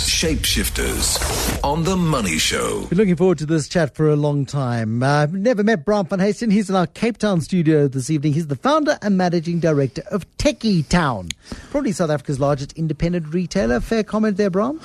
Shapeshifters on The Money Show. Been looking forward to this chat for a long time. Uh, I've never met Braam van Huyssteen. He's in our Cape Town studio this evening. He's the founder and managing director of Tekkie Town, probably South Africa's largest independent retailer. Fair comment there, Braam?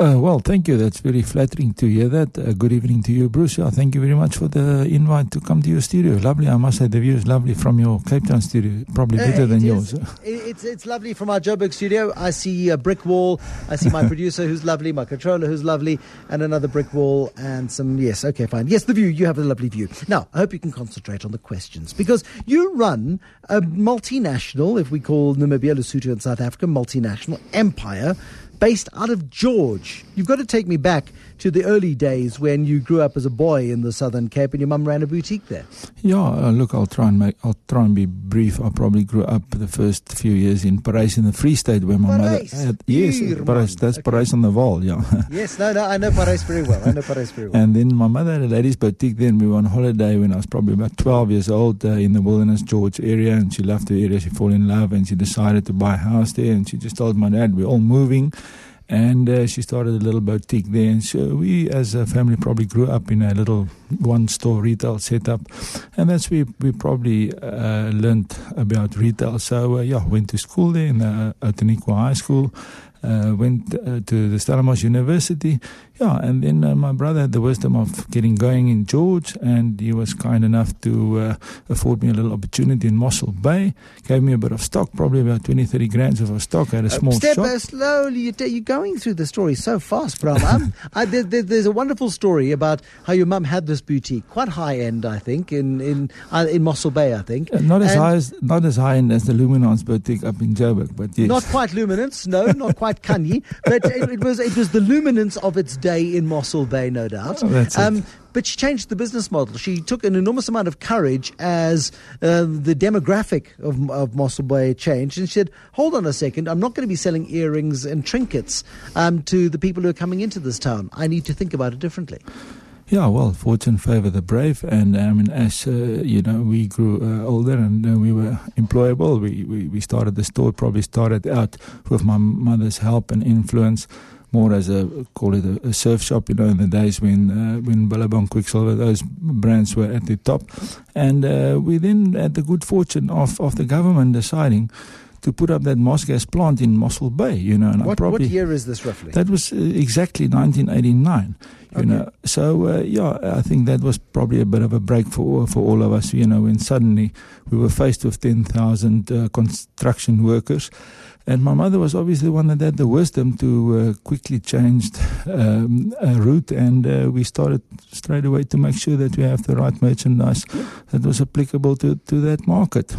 Uh, well, thank you. That's very flattering to hear that. Uh, good evening to you, Bruce. Yeah, thank you very much for the invite to come to your studio. Lovely. I must say, the view is lovely from your Cape Town studio. Probably Uh, better than is- yours. It's, it's lovely from our Joburg studio. I see a brick wall. I see my producer who's lovely, my controller who's lovely, and another brick wall, and some. Yes, okay, fine. Yes, the view. You have a lovely view. Now, I hope you can concentrate on the questions because you run a multinational, if we call Namibia, Lesotho, and South Africa, multinational empire based out of George. You've got to take me back to the early days when you grew up as a boy in the Southern Cape and your mum ran a boutique there. Yeah, uh, look, I'll try and make. I'll try and be brief. I probably grew up the first few years in Paris in the Free State, where my Parys, mother. Had, yes, hier, Paris. That's Okay. Paris on the Wall. Yeah. Yes, no, no, I know Paris very well. I know Paris very well. And then my mother had a ladies' boutique then. We were on holiday when I was probably about 12 years old uh, in the Wilderness George area. And she loved the area. She fell in love and she decided to buy a house there. And she just told my dad, we're all moving. And uh, she started a little boutique there. And so we, as a family, probably grew up in a little one store retail setup. And that's where we probably uh, learned about retail. So, uh, yeah, went to school there in uh, High School. Uh, went uh, to the Stellenbosch University, yeah, and then uh, my brother had the wisdom of getting going in George, and he was kind enough to uh, afford me a little opportunity in Mossel Bay. Gave me a bit of stock, probably about 20, 30 grand of stock. I had a small Uh, Step shop. uh, slowly. You're, you're going through the story so fast, Braam. Um, I, there, there, there's a wonderful story about how your mum had this boutique, quite high end, I think, in in uh, in Mossel Bay, I think. Not as And high as not as high end as the Luminance boutique up in Joburg, but yes. Not quite luminance, no, not quite canny, but it, it was it was the luminance of its day in Mossel Bay, no doubt. Oh, um, but she changed the business model. She took an enormous amount of courage as uh, the demographic of, of Mossel Bay changed and she said, hold on a second, I'm not going to be selling earrings and trinkets um, to the people who are coming into this town. I need to think about it differently. Yeah, well, fortune favor the brave, and I mean, as uh, you know, we grew uh, older and uh, we were employable. We, we we started the store. Probably started out with my mother's help and influence, more as a call it a, a surf shop. You know, in the days when uh, when Billabong, Quiksilver, those brands were at the top, and uh, we then had the good fortune of of the government deciding to put up that Mossgas plant in Mossel Bay. You know, and What, probably what year is this roughly? that was uh, exactly 1989. You Okay. know, so uh, yeah, I think that was probably a bit of a break for for all of us. You know, when suddenly we were faced with 10,000 uh, construction workers, and my mother was obviously the one that had the wisdom to uh, quickly change um, a route, and uh, we started straight away to make sure that we have the right merchandise that was applicable to to that market.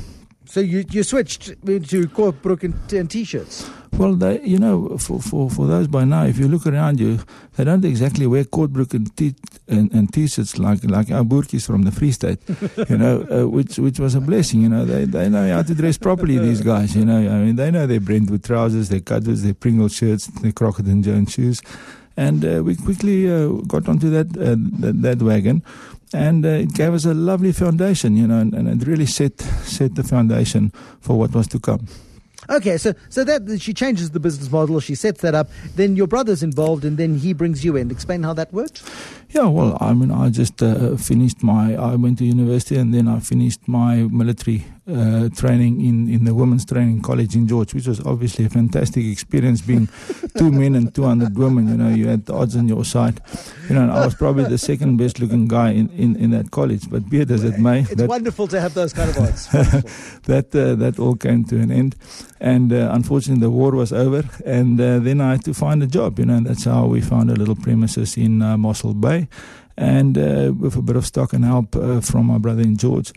So you, you switched to Kortbroek and, and t-shirts. Well, they, you know, for, for, for those by now, if you look around you, they don't exactly wear kortbroek and, t- and, and t-shirts like like our boertjies from the Free State, you know, uh, which which was a blessing. You know, they they know how to dress properly. These guys, you know, I mean, they know their Brentwood trousers, their Cudworths, their Pringle shirts, their Crockett and Jones shoes, and uh, we quickly uh, got onto that, uh, that that wagon. And uh, it gave us a lovely foundation, you know, and, and it really set set the foundation for what was to come. Okay, so so that she changes the business model, she sets that up. Then your brother's involved, and then he brings you in. Explain how that worked. Yeah, well, I mean, I just uh, finished my. I went to university and then I finished my military uh, training in, in the Women's Training College in George, which was obviously a fantastic experience. Being two men and two hundred women, you know, you had the odds on your side. You know, and I was probably the second best looking guy in, in, in that college. But be it as it may, It's that wonderful to have those kind of odds. That uh, that all came to an end, and uh, unfortunately the war was over, and uh, then I had to find a job. You know, and that's how we found a little premises in uh, Mossel Bay, and uh, with a bit of stock and help uh, from my brother in George.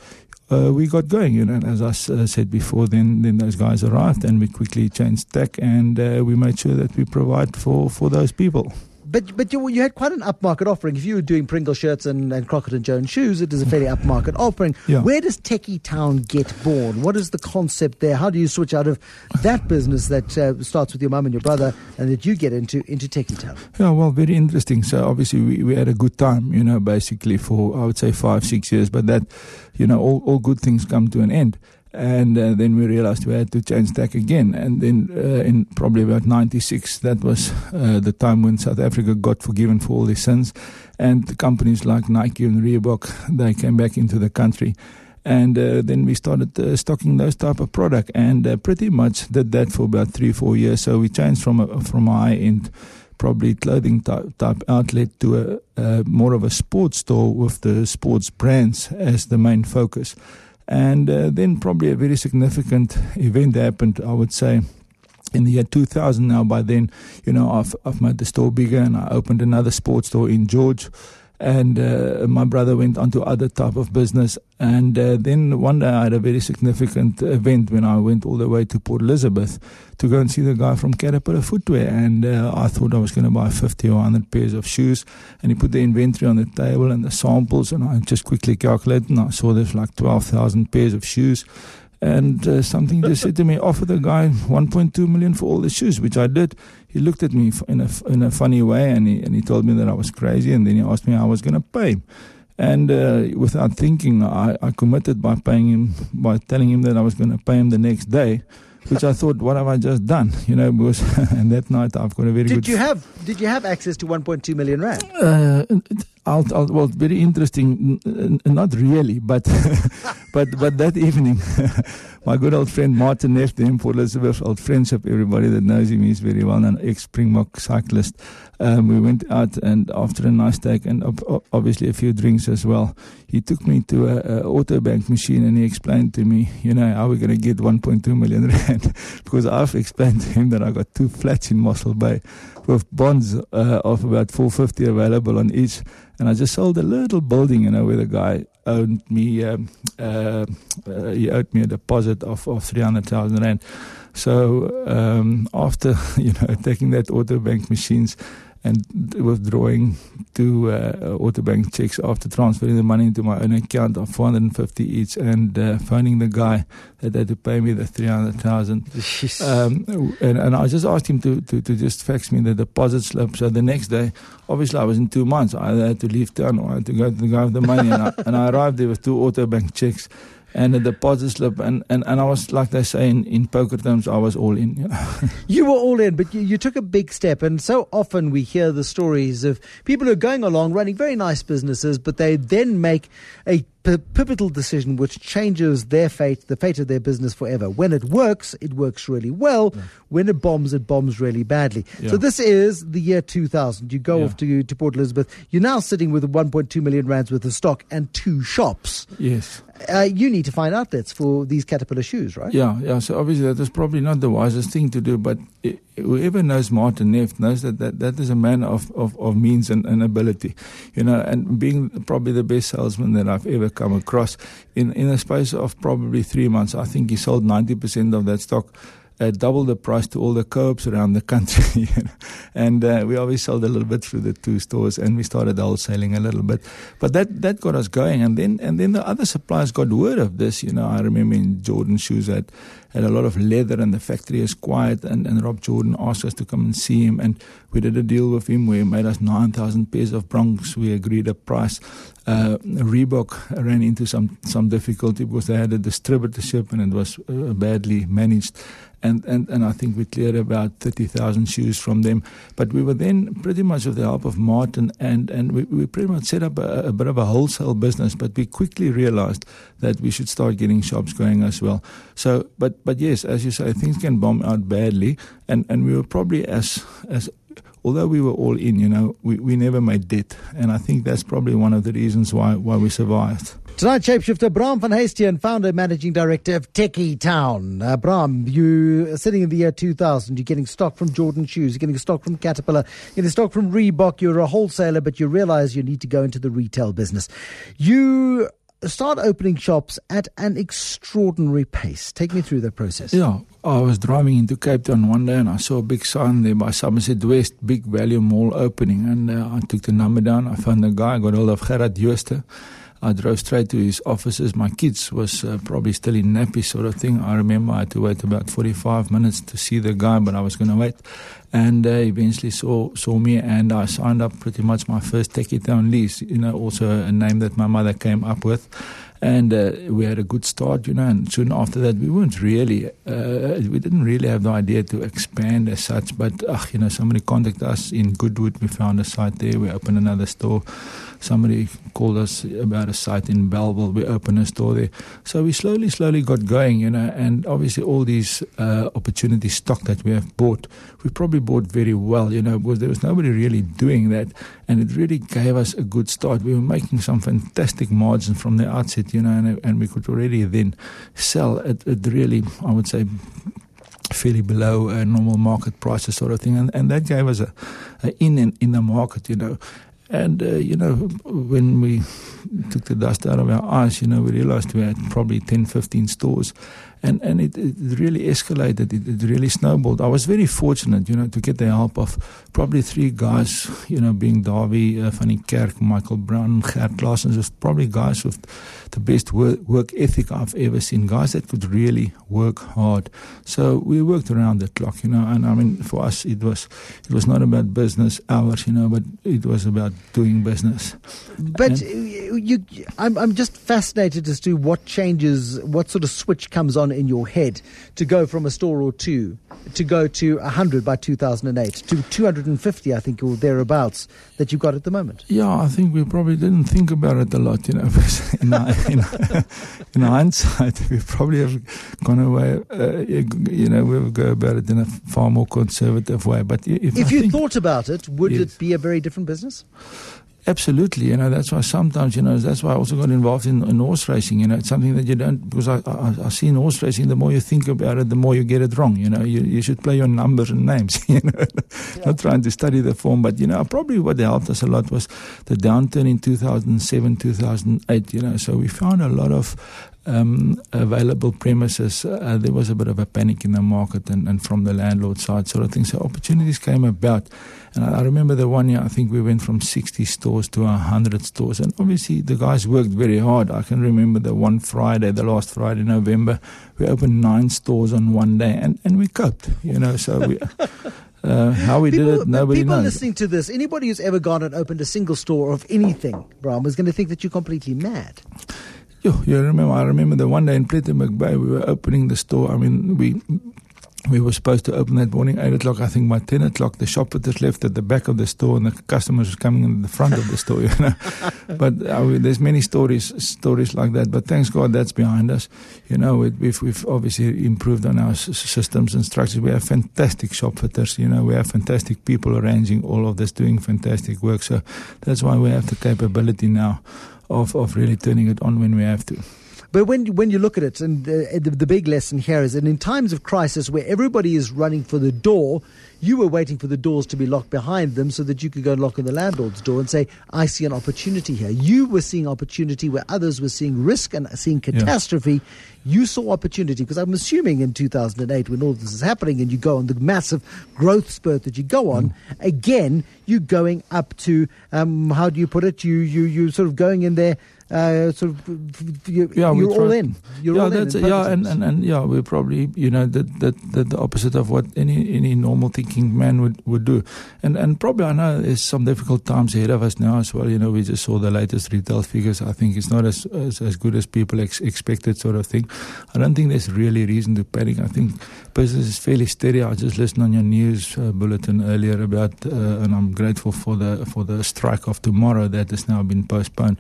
Uh, we got going, you know, and as I uh, said before, then then those guys arrived, and we quickly changed tack, and uh, we made sure that we provide for, for those people. But but you, you had quite an upmarket offering. If you were doing Pringle shirts and, and Crockett and Jones shoes, it is a fairly upmarket offering. Yeah. Where does Tekkie Town get born? What is the concept there? How do you switch out of that business that uh, starts with your mum and your brother, and that you get into into Tekkie Town? Yeah, well, very interesting. So obviously we, we had a good time, you know, basically for I would say five, six years, but that, you know, all, all good things come to an end. And uh, then we realized we had to change tack again. And then uh, in probably about 96, that was uh, the time when South Africa got forgiven for all their sins. And companies like Nike and Reebok, they came back into the country. And uh, then we started uh, stocking those type of product and uh, pretty much did that for about three, four years. So we changed from a, from a high end probably clothing type, type outlet to a, a more of a sports store with the sports brands as the main focus. And uh, then probably a very significant event happened, I would say, in the year 2000 now. By then, you know, I've, I've made the store bigger and I opened another sports store in George and uh, my brother went on to other type of business. And uh, then one day I had a very significant event when I went all the way to Port Elizabeth to go and see the guy from Caterpillar Footwear. And uh, I thought I was going to buy 50 or 100 pairs of shoes. And he put the inventory on the table and the samples. And I just quickly calculated and I saw there's like 12,000 pairs of shoes and uh, something just said to me, offer the guy 1.2 million for all the shoes, which I did. He looked at me in a, in a funny way and he, and he told me that I was crazy. And then he asked me how I was going to pay him. And uh, without thinking, I, I committed by paying him, by telling him that I was going to pay him the next day which I thought, what have I just done? You know, because and that night I've got a very did good. Did you have Did you have access to 1.2 million rand? Uh, I'll, I'll, well, very interesting. Not really, but but but that evening, my good old friend Martin Neff, the for Elizabeth, old friendship. Everybody that knows him, he's very well known ex Springbok cyclist. Um, we went out and after a nice take and obviously a few drinks as well, he took me to a, a auto bank machine and he explained to me, you know, how we're going to get 1.2 million rand because I've explained to him that I got two flats in Mossel Bay with bonds uh, of about 450 available on each. And I just sold a little building, you know, where the guy owed me, um, uh, uh, he owed me a deposit of, of 300,000 Rand. So um, after, you know, taking that auto bank machines, and withdrawing two uh, auto bank checks after transferring the money into my own account of 450 each and uh, phoning the guy that had to pay me the 300,000. Um, and, and I just asked him to, to, to just fax me the deposit slip. So the next day, obviously I was in two months. I had to leave town or I had to go to the guy with the money. and, I, and I arrived there with two auto bank checks and the deposit slip. And, and, and I was, like they say in, in poker terms, I was all in. You, know? you were all in, but you, you took a big step. And so often we hear the stories of people who are going along, running very nice businesses, but they then make a p- pivotal decision which changes their fate, the fate of their business forever. When it works, it works really well. Yeah. When it bombs, it bombs really badly. Yeah. So this is the year 2000. You go yeah. off to, to Port Elizabeth. You're now sitting with 1.2 million rands worth of stock and two shops. Yes. Uh, you need to find outlets for these Caterpillar shoes, right? Yeah, yeah. So obviously that is probably not the wisest thing to do, but it, whoever knows Martin Neff knows that that, that is a man of, of, of means and, and ability, you know, and being probably the best salesman that I've ever come across. In, in a space of probably three months, I think he sold 90% of that stock at double the price to all the co-ops around the country. And uh, we always sold a little bit through the two stores, and we started wholesaling a little bit. But that that got us going, and then and then the other suppliers got word of this. You know, I remember in Jordan shoes had had a lot of leather, and the factory is quiet. And, and Rob Jordan asked us to come and see him, and we did a deal with him where he made us nine thousand pairs of Bronx. We agreed a price. Uh, Reebok ran into some some difficulty because they had a distributorship, and it was uh, badly managed and, and, and I think we cleared about 30,000 shoes from them. But we were then pretty much with the help of Martin, and, and we, we pretty much set up a, a bit of a wholesale business, but we quickly realized that we should start getting shops going as well. So, but, but yes, as you say, things can bomb out badly, and, and we were probably as, as although we were all in, you know, we, we never made debt. And I think that's probably one of the reasons why, why we survived. Tonight, shapeshifter Braam van Huyssteen, founder and managing director of Tekkie Town. Uh, Braam, you sitting in the year 2000. You're getting stock from Jordan Shoes. You're getting stock from Caterpillar. You're getting stock from Reebok. You're a wholesaler, but you realize you need to go into the retail business. You start opening shops at an extraordinary pace. Take me through the process. Yeah, I was driving into Cape Town one day and I saw a big sign there by Somerset West, big value mall opening. And uh, I took the number down. I found the guy. I got hold of Gerard Jooste. I drove straight to his offices. My kids was uh, probably still in nappy sort of thing. I remember I had to wait about 45 minutes to see the guy, but I was going to wait. And uh, eventually saw saw me, and I signed up pretty much my first Tekkie lease. You know, also a name that my mother came up with. and uh, we had a good start, you know. And soon after that, we weren't really, uh, we didn't really have the idea to expand as such. But uh, you know, somebody contacted us in Goodwood. We found a site there. We opened another store somebody called us about a site in Bellville. We opened a store there. So we slowly, slowly got going, you know, and obviously all these uh, opportunity stock that we have bought, we probably bought very well, you know, because there was nobody really doing that. And it really gave us a good start. We were making some fantastic margins from the outset, you know, and, and we could already then sell at, at really, I would say, fairly below uh, normal market prices sort of thing and, and that gave us a, a in, in in the market you know and, uh, you know, when we took the dust out of our eyes, you know, we realized we had probably 10, 15 stores and and it, it really escalated. It, it, really snowballed. I was very fortunate, you know, to get the help of probably three guys, you know, being Davy uh, van Kerk, Michael Brown, Gert Claassen, just probably guys with the best work, work ethic I've ever seen. Guys that could really work hard. So we worked around the clock, you know. And I mean, for us, it was it was not about business hours, you know, but it was about doing business. But and, you, I'm I'm just fascinated as to what changes, what sort of switch comes on in your head to go from a store or two to go to 100 by 2008 to 250, I think, or thereabouts that you've got at the moment? Yeah, I think we probably didn't think about it a lot, you know. in, in, in hindsight, we probably have gone away, uh, you know, we would go about it in a far more conservative way. But if, if you think, thought about it, would yes. it be a very different business? Absolutely, you know that's why sometimes you know that's why I also got involved in, in horse racing. You know, it's something that you don't because I, I I see in horse racing the more you think about it, the more you get it wrong. You know, you you should play your numbers and names. You know, yeah. not trying to study the form, but you know, probably what helped us a lot was the downturn in 2007, 2008. You know, so we found a lot of um, available premises, uh, there was a bit of a panic in the market and, and from the landlord side sort of thing. So opportunities came about. And I, I remember the one year, I think we went from 60 stores to 100 stores. And obviously the guys worked very hard. I can remember the one Friday, the last Friday, November, we opened nine stores on one day and, and we coped, you know, so we... Uh, how we people, did it, nobody people knows. listening to this, anybody who's ever gone and opened a single store of anything, Braam, is going to think that you're completely mad. Yo, you remember? I remember the one day in Plettenberg Bay, we were opening the store. I mean, we we were supposed to open that morning eight o'clock. I think by ten o'clock, the shoplifters left at the back of the store, and the customers were coming in the front of the store. You know, but uh, there's many stories stories like that. But thanks God, that's behind us. You know, it, we've we've obviously improved on our s- systems and structures. We have fantastic shopfitters. You know, we have fantastic people arranging all of this, doing fantastic work. So that's why we have the capability now of, of really turning it on when we have to. But when when you look at it, and the, the, the, big lesson here is that in times of crisis where everybody is running for the door, you were waiting for the doors to be locked behind them so that you could go and knock on the landlord's door and say, I see an opportunity here. You were seeing opportunity where others were seeing risk and seeing catastrophe. Yeah. You saw opportunity because I'm assuming in 2008 when all this is happening and you go on the massive growth spurt that you go on, mm. again, you're going up to, um, how do you put it? You, you, you sort of going in there uh, sort of you, yeah, you're all in. You're yeah, all that's in. yeah, and, and, and yeah, we're probably you know that that the, the opposite of what any any normal thinking man would would do, and and probably I know there's some difficult times ahead of us now as well. You know, we just saw the latest retail figures. I think it's not as as, as good as people ex- expected, sort of thing. I don't think there's really reason to panic. I think business is fairly steady. I just listened on your news uh, bulletin earlier about, uh, and I'm grateful for the for the strike of tomorrow that has now been postponed.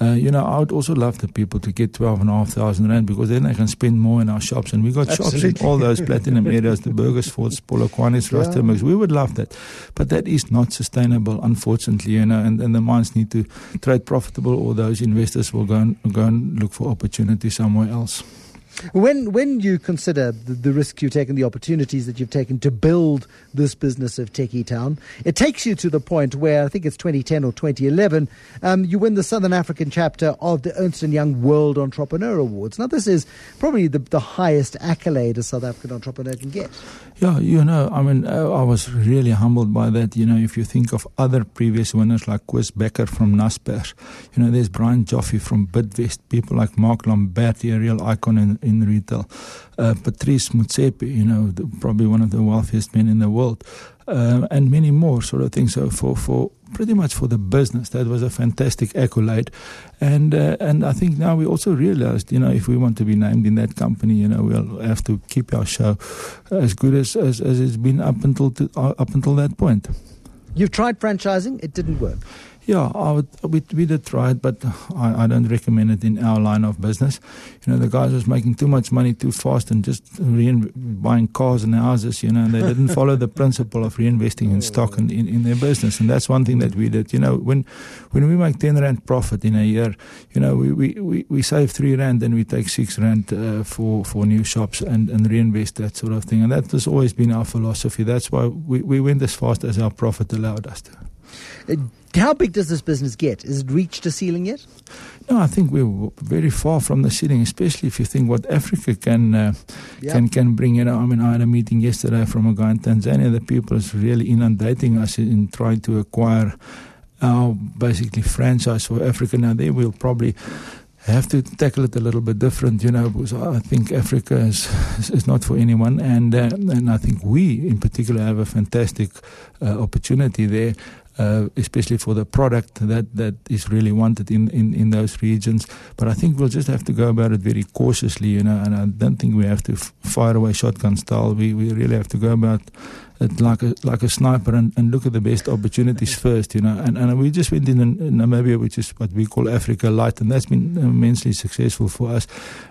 Uh, you know, I would also love the people to get 12,500 Rand because then they can spend more in our shops. And we got Absolutely. shops in all those platinum areas, the Burgersforts, Polokwanis, yeah. Rustenburgs. We would love that. But that is not sustainable, unfortunately, you know, and, and the mines need to trade profitable or those investors will go and, go and look for opportunity somewhere else. When when you consider the, the risk you've taken, the opportunities that you've taken to build this business of Tekkie Town, it takes you to the point where I think it's 2010 or 2011, um, you win the Southern African chapter of the Ernst & Young World Entrepreneur Awards. Now, this is probably the, the highest accolade a South African entrepreneur can get. Yeah, you know, I mean, uh, I was really humbled by that. You know, if you think of other previous winners like Chris Bekker from Naspers, you know, there's Brian Joffe from Bidvest, people like Mark Lambert, a real icon in in retail. Uh, Patrice Motsepe, you know, the, probably one of the wealthiest men in the world, uh, and many more sort of things. So for for pretty much for the business, that was a fantastic accolade, and uh, and I think now we also realized, you know, if we want to be named in that company, you know, we'll have to keep our show as good as as, as it's been up until to, uh, up until that point. You've tried franchising; it didn't work. Yeah, I would, we, we did try it, but I, I don't recommend it in our line of business. You know, the guys was making too much money too fast and just rein, buying cars and houses, you know, and they didn't follow the principle of reinvesting in stock and in, in their business. And that's one thing that we did. You know, when when we make 10 Rand profit in a year, you know, we, we, we, we save 3 Rand, and we take 6 Rand uh, for, for new shops and, and reinvest that sort of thing. And that has always been our philosophy. That's why we, we went as fast as our profit allowed us to. Uh, how big does this business get? Has it reached a ceiling yet? No, I think we're very far from the ceiling, especially if you think what Africa can uh, Yeah. can can bring. You know, I mean, I had a meeting yesterday from a guy in Tanzania. The people is really inundating us in trying to acquire our basically franchise for Africa. Now, they will probably have to tackle it a little bit different, you know, because I think Africa is is, is not for anyone, and uh, and I think we in particular have a fantastic uh, opportunity there. Uh, especially for the product that, that is really wanted in, in, in those regions. But I think we'll just have to go about it very cautiously, you know, and I don't think we have to f- fire away shotgun style. We, we really have to go about like a, like a sniper and, and look at the best opportunities first, you know. And, and we just went in, in Namibia, which is what we call Africa Light, and that's been uh, immensely successful for us.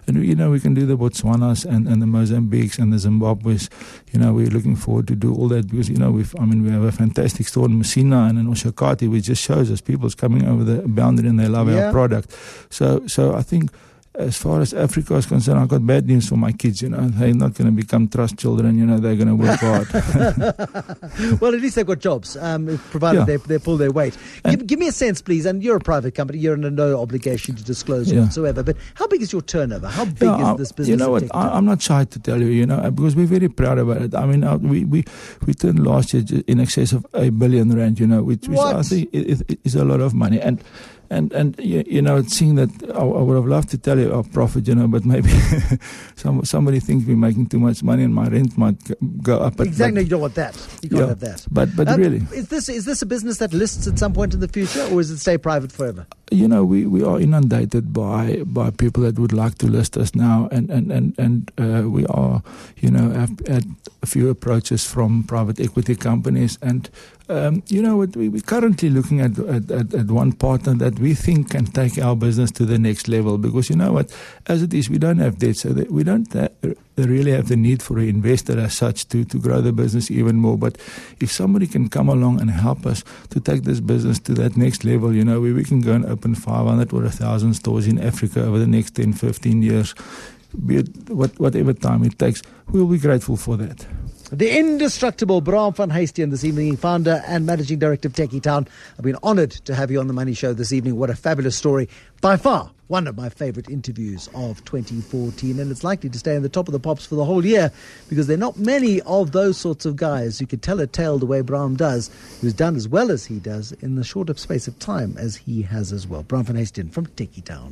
And, you know, we can do the Botswanas and, and the Mozambiques and the Zimbabwe's. You know, we're looking forward to do all that because, you know, we've, I mean, we have a fantastic store in Messina and in Oshakati, which just shows us people's coming over the boundary and they love Yeah. our product. So, so I think as far as Africa is concerned, I've got bad news for my kids. You know, they're not going to become trust children. You know, they're going to work hard. well, at least they've got jobs, um, provided Yeah. they, they pull their weight. Give, give me a sense, please. And you're a private company; you're under no obligation to disclose Yeah. whatsoever. But how big is your turnover? How big Yeah, is this business? You know what? I, I'm not shy to tell you. You know, because we're very proud about it. I mean, uh, we we we turned last year in excess of a billion rand. You know, which, which I think i- i- is a lot of money. And and and you, you know, seeing that, I, I would have loved to tell you oh, our profit. You know, but maybe some somebody thinks we're making too much money and my rent might go up. But, exactly. But, you don't want that. You can't Yeah. have that. but but really, is this is this a business that lists at some point in the future, or is it stay private forever? You know, we, we are inundated by by people that would like to list us now, and and and and uh, we are, you know, have had a few approaches from private equity companies, and um, you know, what we we're currently looking at, at at at one partner that we think can take our business to the next level. Because you know what, as it is, we don't have debt, so we don't uh, really have the need for an investor as such to to grow the business even more. But if somebody can come along and help us to take this business to that next level, you know, where we can go and open 500 or 1,000 stores in Africa over the next 10, 15 years, be it what, whatever time it takes, we'll be grateful for that. The indestructible Braam van Huyssteen this evening, founder and managing director of Tekkie Town. I've been honoured to have you on the Money Show this evening. What a fabulous story. By far, one of my favourite interviews of 2014, and it's likely to stay in the top of the pops for the whole year because there are not many of those sorts of guys who could tell a tale the way Braam does, who's done as well as he does in the short space of time as he has as well. Braam van Huyssteen from Tekkie Town.